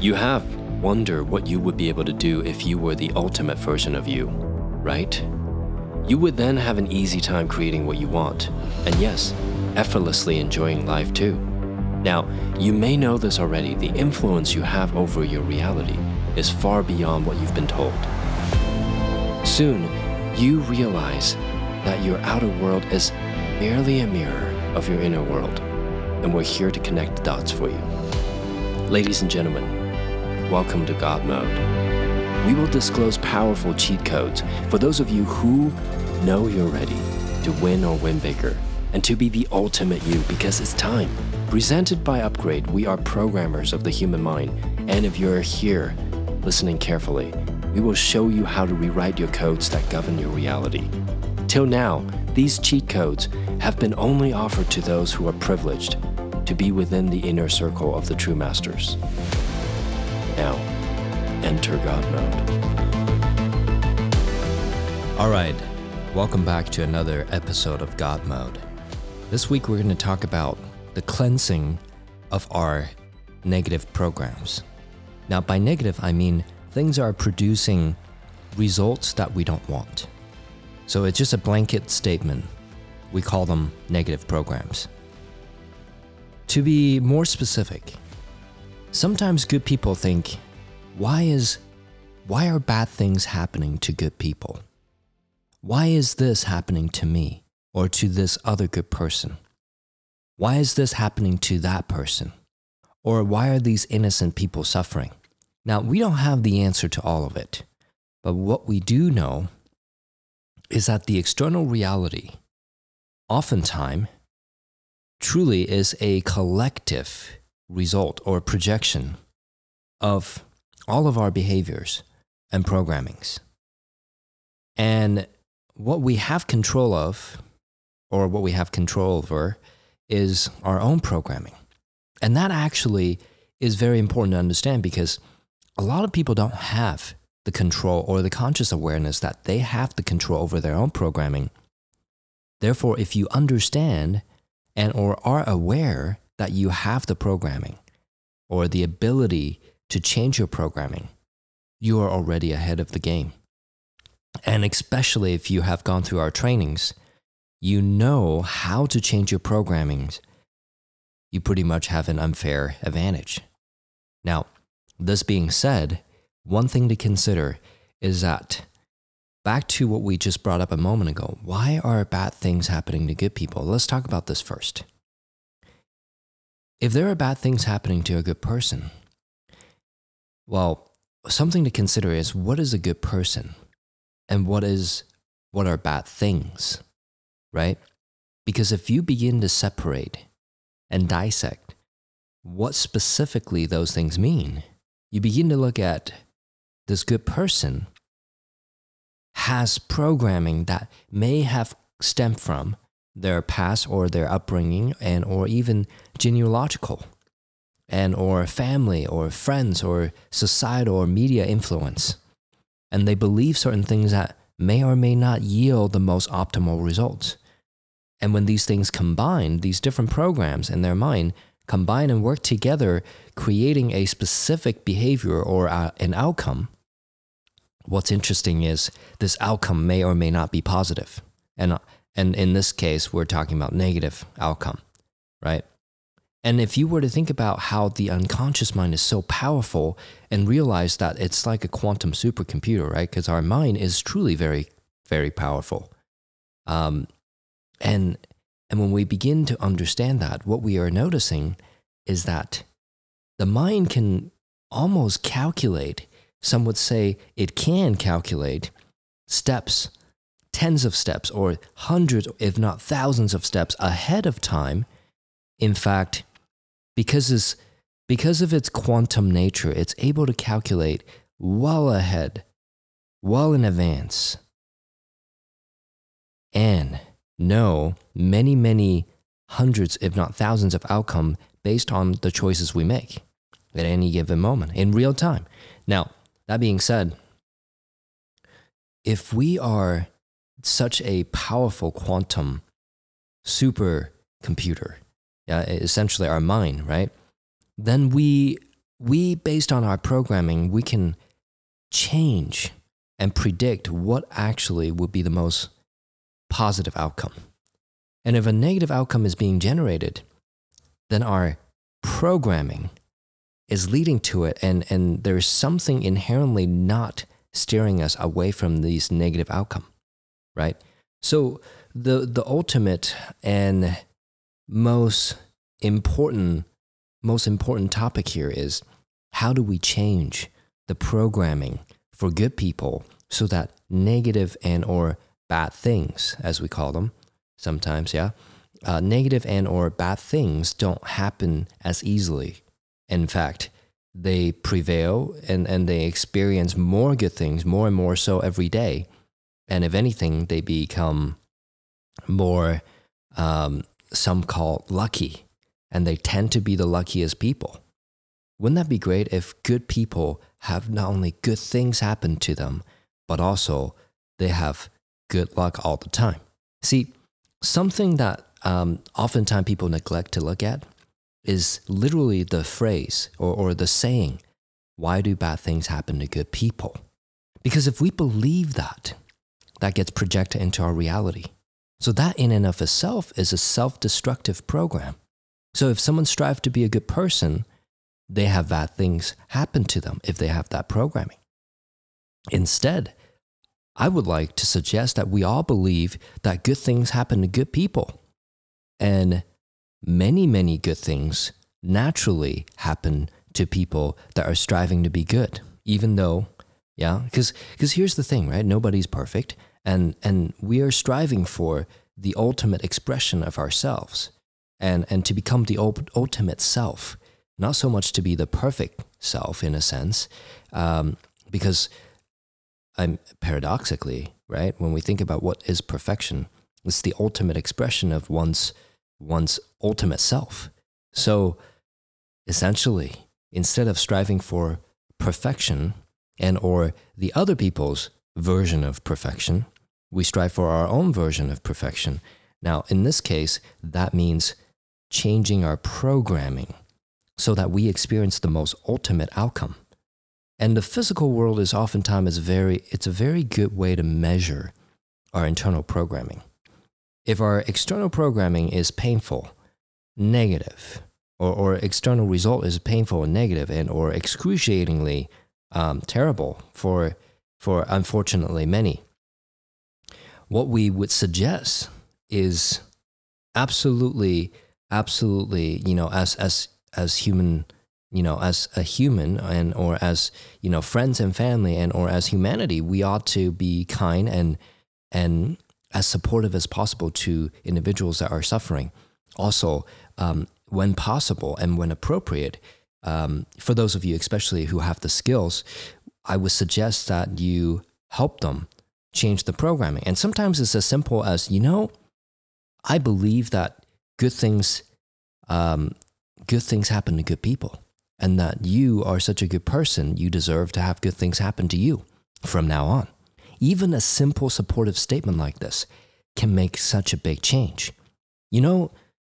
You have wondered what you would be able to do if you were the ultimate version of you, right? You would then have an easy time creating what you want, and yes, effortlessly enjoying life too. Now, you may know this already the influence you have over your reality is far beyond what you've been told. Soon, you realize that your outer world is merely a mirror of your inner world, and we're here to connect the dots for you. Ladies and gentlemen, welcome to God Mode. We will disclose powerful cheat codes for those of you who know you're ready to win or win bigger and to be the ultimate you because it's time. Presented by Upgrade, we are programmers of the human mind, and if you're here listening carefully, we will show you how to rewrite your codes that govern your reality. Till now, these cheat codes have been only offered to those who are privileged to be within the inner circle of the true masters. Now, enter God mode. All right, welcome back to another episode of God Mode. This week we're going to talk about the cleansing of our negative programs. Now, by negative, I mean things are producing results that we don't want. So it's just a blanket statement. We call them negative programs. To be more specific, sometimes good people think, why is why are bad things happening to good people? Why is this happening to me or to this other good person? Why is this happening to that person? Or why are these innocent people suffering? Now, we don't have the answer to all of it, but what we do know is that the external reality, oftentimes, truly is a collective result or projection of all of our behaviors and programmings. And what we have control of, or what we have control over, is our own programming. And that actually is very important to understand because a lot of people don't have the control or the conscious awareness that they have the control over their own programming. Therefore, if you understand and or are aware that you have the programming or the ability to change your programming, you are already ahead of the game. And especially if you have gone through our trainings, you know how to change your programmings. You pretty much have an unfair advantage. Now, this being said, one thing to consider is that back to what we just brought up a moment ago why are bad things happening to good people? Let's talk about this first. If there are bad things happening to a good person, well, something to consider is what is a good person and what is what are bad things, right? Because if you begin to separate and dissect what specifically those things mean, you begin to look at this good person has programming that may have stemmed from their past or their upbringing and or even genealogical and or family or friends or societal or media influence. And they believe certain things that may or may not yield the most optimal results. And when these things combine these different programs in their mind combine and work together creating a specific behavior or an outcome what's interesting is this outcome may or may not be positive. And and in this case, we're talking about negative outcome, right? And if you were to think about how the unconscious mind is so powerful and realize that it's like a quantum supercomputer, right? Because our mind is truly very, very powerful. Um, and, and when we begin to understand that, what we are noticing is that the mind can almost calculate, some would say it can calculate steps tens of steps or hundreds, if not thousands of steps ahead of time. In fact, because, because of its quantum nature, it's able to calculate well ahead, well in advance, and know many, many hundreds, if not thousands, of outcome based on the choices we make at any given moment in real time. Now, that being said, if we are such a powerful quantum supercomputer, yeah, essentially our mind, right? Then we we, based on our programming, we can change and predict what actually would be the most positive outcome. And if a negative outcome is being generated, then our programming is leading to it, and, and there's something inherently not steering us away from these negative outcome, right? So the the ultimate and most important most important topic here is how do we change the programming for good people so that negative and or bad things as we call them sometimes yeah? Uh, negative and or bad things don't happen as easily. In fact they prevail and, and they experience more good things more and more so every day and if anything they become more um, some call lucky. And they tend to be the luckiest people. Wouldn't that be great if good people have not only good things happen to them but also they have good luck all the time? See something that um, oftentimes people neglect to look at is literally the phrase or, or the saying, why do bad things happen to good people? Because if we believe that, that gets projected into our reality. So that in and of itself is a self-destructive program. So if someone strives to be a good person, they have bad things happen to them if they have that programming. Instead, I would like to suggest that we all believe that good things happen to good people. And many, many good things naturally happen to people that are striving to be good, even though, yeah, because here's the thing, right? Nobody's perfect, and and we are striving for the ultimate expression of ourselves, and and to become the ultimate self, not so much to be the perfect self in a sense, um, because I'm paradoxically right when we think about what is perfection, it's the ultimate expression of one's one's ultimate self. So essentially, instead of striving for perfection and or the other people's version of perfection, we strive for our own version of perfection. Now, in this case, that means changing our programming so that we experience the most ultimate outcome. And the physical world is oftentimes very it's a very good way to measure our internal programming. If our external programming is painful, negative, or, or external result is painful and negative and or excruciatingly um, terrible for, for unfortunately many, what we would suggest is absolutely, absolutely, you know, as, as, as human, you know, as a human and or as, you know, friends and family and or as humanity, we ought to be kind and, and as supportive as possible to individuals that are suffering. Also, um, when possible and when appropriate, um, for those of you especially who have the skills, I would suggest that you help them change the programming. And sometimes it's as simple as, you know, I believe that good things, um, good things happen to good people, and that you are such a good person, you deserve to have good things happen to you from now on. Even a simple supportive statement like this can make such a big change. You know,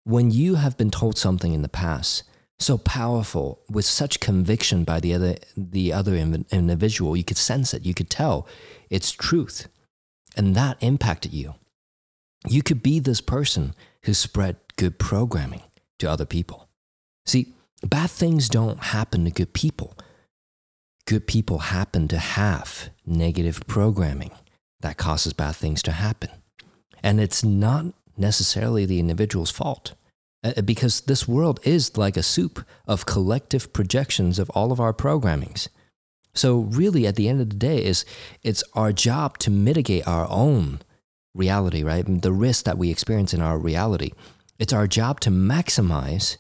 when you have been told something in the past, so powerful with such conviction by the other, the other individual, you could sense it, you could tell it's truth. And that impacted you. You could be this person who spread good programming to other people. See, bad things don't happen to good people. Good people happen to have negative programming that causes bad things to happen. And it's not necessarily the individual's fault. Uh, because this world is like a soup of collective projections of all of our programmings. So really at the end of the day is it's our job to mitigate our own reality, right? The risk that we experience in our reality. It's our job to maximize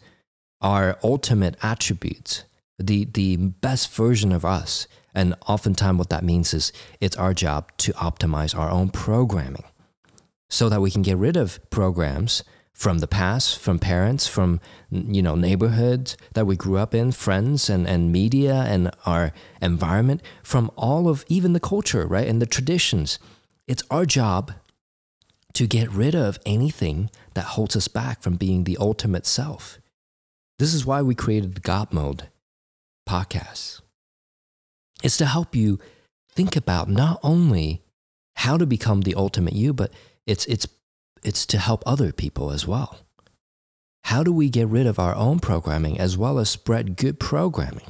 our ultimate attributes, the, the best version of us. And oftentimes what that means is it's our job to optimize our own programming so that we can get rid of programs from the past, from parents, from you know neighborhoods that we grew up in, friends and, and media and our environment, from all of even the culture, right? And the traditions. It's our job to get rid of anything that holds us back from being the ultimate self. This is why we created the God Mode podcasts It's to help you think about not only how to become the ultimate you, but it's, it's, it's to help other people as well. How do we get rid of our own programming as well as spread good programming?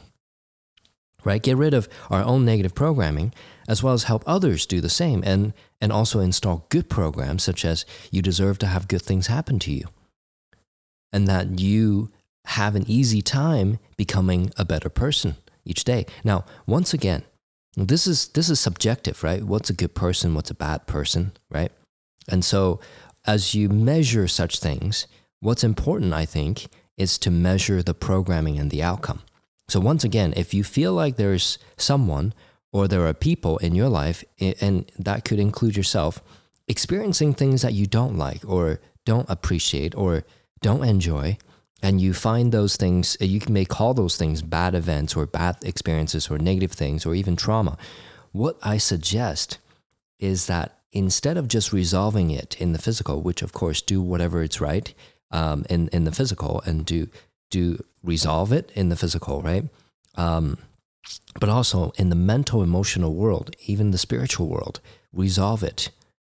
Right? Get rid of our own negative programming as well as help others do the same and, and also install good programs such as you deserve to have good things happen to you and that you have an easy time becoming a better person each day. Now, once again, this is this is subjective, right? What's a good person? What's a bad person, right? And so, as you measure such things, what's important, I think, is to measure the programming and the outcome. So, once again, if you feel like there's someone or there are people in your life, and that could include yourself, experiencing things that you don't like or don't appreciate or don't enjoy, and you find those things, uh, you may call those things bad events or bad experiences or negative things or even trauma. What I suggest is that instead of just resolving it in the physical, which of course do whatever it's right um, in in the physical and do do resolve it in the physical, right? Um, but also in the mental, emotional world, even the spiritual world, resolve it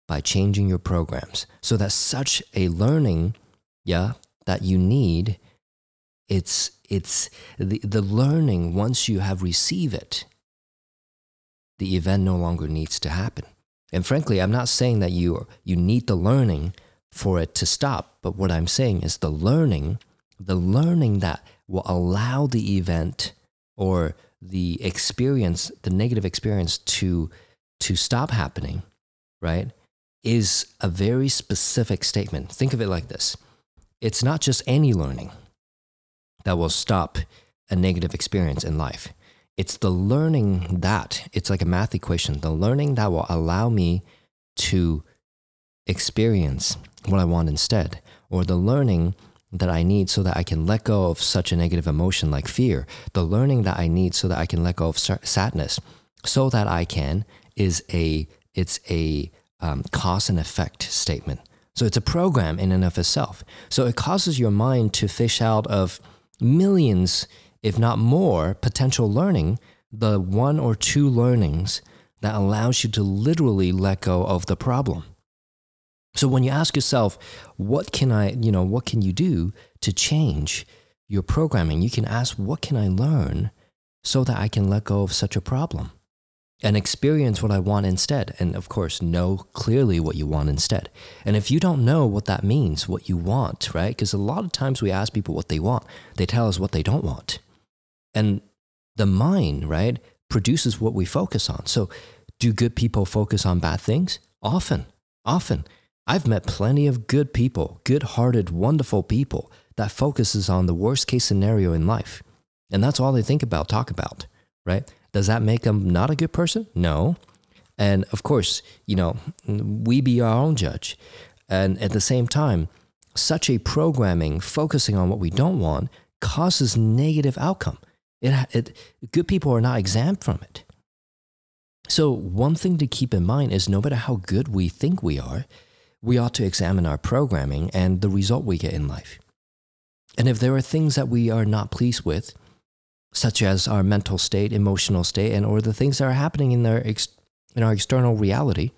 by changing your programs so that such a learning, yeah, that you need, it's it's the, the learning once you have received it, the event no longer needs to happen. And frankly, I'm not saying that you you need the learning for it to stop, but what I'm saying is the learning, the learning that will allow the event or the experience, the negative experience to to stop happening, right? Is a very specific statement. Think of it like this it's not just any learning that will stop a negative experience in life. It's the learning that, it's like a math equation, the learning that will allow me to experience what I want instead, or the learning that I need so that I can let go of such a negative emotion like fear, the learning that I need so that I can let go of sadness, so that I can is a it's a um, cause and effect statement. So it's a program in and of itself. So it causes your mind to fish out of millions, if not more, potential learning, the one or two learnings that allows you to literally let go of the problem. So when you ask yourself, what can I, you know, what can you do to change your programming? You can ask, what can I learn so that I can let go of such a problem? and experience what I want instead. And of course, know clearly what you want instead. And if you don't know what that means, what you want, right? Because a lot of times we ask people what they want, they tell us what they don't want. And the mind, right, produces what we focus on. So, do good people focus on bad things? Often, often. I've met plenty of good people, good hearted, wonderful people that focuses on the worst case scenario in life. And that's all they think about, talk about, right? Does that make them not a good person? No. And of course, you know, we be our own judge. And at the same time, such a programming focusing on what we don't want causes negative outcome. It, it, good people are not exempt from it. So, one thing to keep in mind is no matter how good we think we are, we ought to examine our programming and the result we get in life. And if there are things that we are not pleased with, such as our mental state, emotional state, and or the things that are happening in their ex- in our external reality,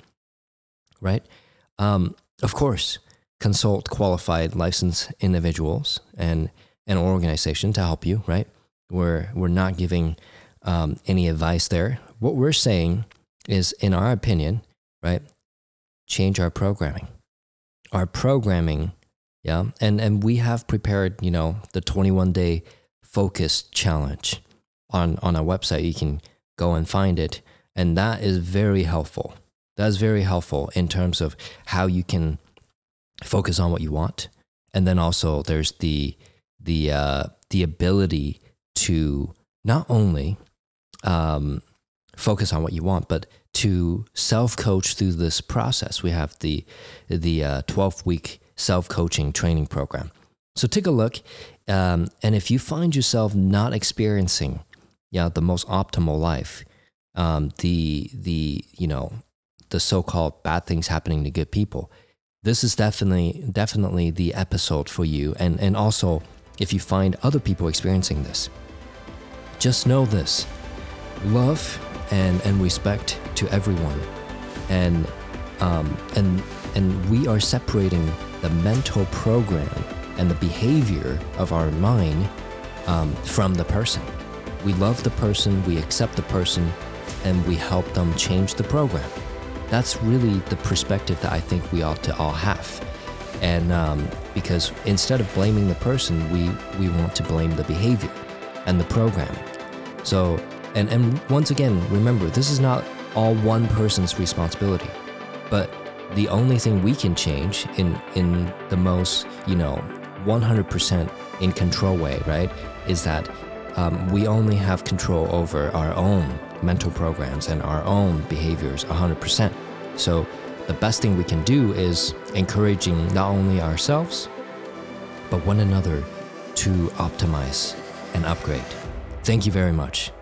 right? Um, of course, consult qualified licensed individuals and an organization to help you, right? We're we're not giving um, any advice there. What we're saying is, in our opinion, right, change our programming. Our programming, yeah, and and we have prepared, you know, the 21 day focus challenge on, on our website. You can go and find it. And that is very helpful. That's very helpful in terms of how you can focus on what you want. And then also there's the, the, uh, the ability to not only um, focus on what you want, but to self coach through this process. We have the, the uh, 12 week self coaching training program. So take a look. Um, and if you find yourself not experiencing yeah, the most optimal life, um, the, the, you know, the so-called bad things happening to good people, this is definitely, definitely the episode for you. And, and also, if you find other people experiencing this, just know this love and, and respect to everyone. And, um, and, and we are separating the mental program and the behavior of our mind um, from the person. We love the person, we accept the person, and we help them change the program. That's really the perspective that I think we ought to all have. And um, because instead of blaming the person, we, we want to blame the behavior and the programming. So, and, and once again, remember, this is not all one person's responsibility, but the only thing we can change in, in the most, you know, 100% in control way, right, is that um, we only have control over our own mental programs and our own behaviors 100%. So the best thing we can do is encouraging not only ourselves, but one another to optimize and upgrade. Thank you very much.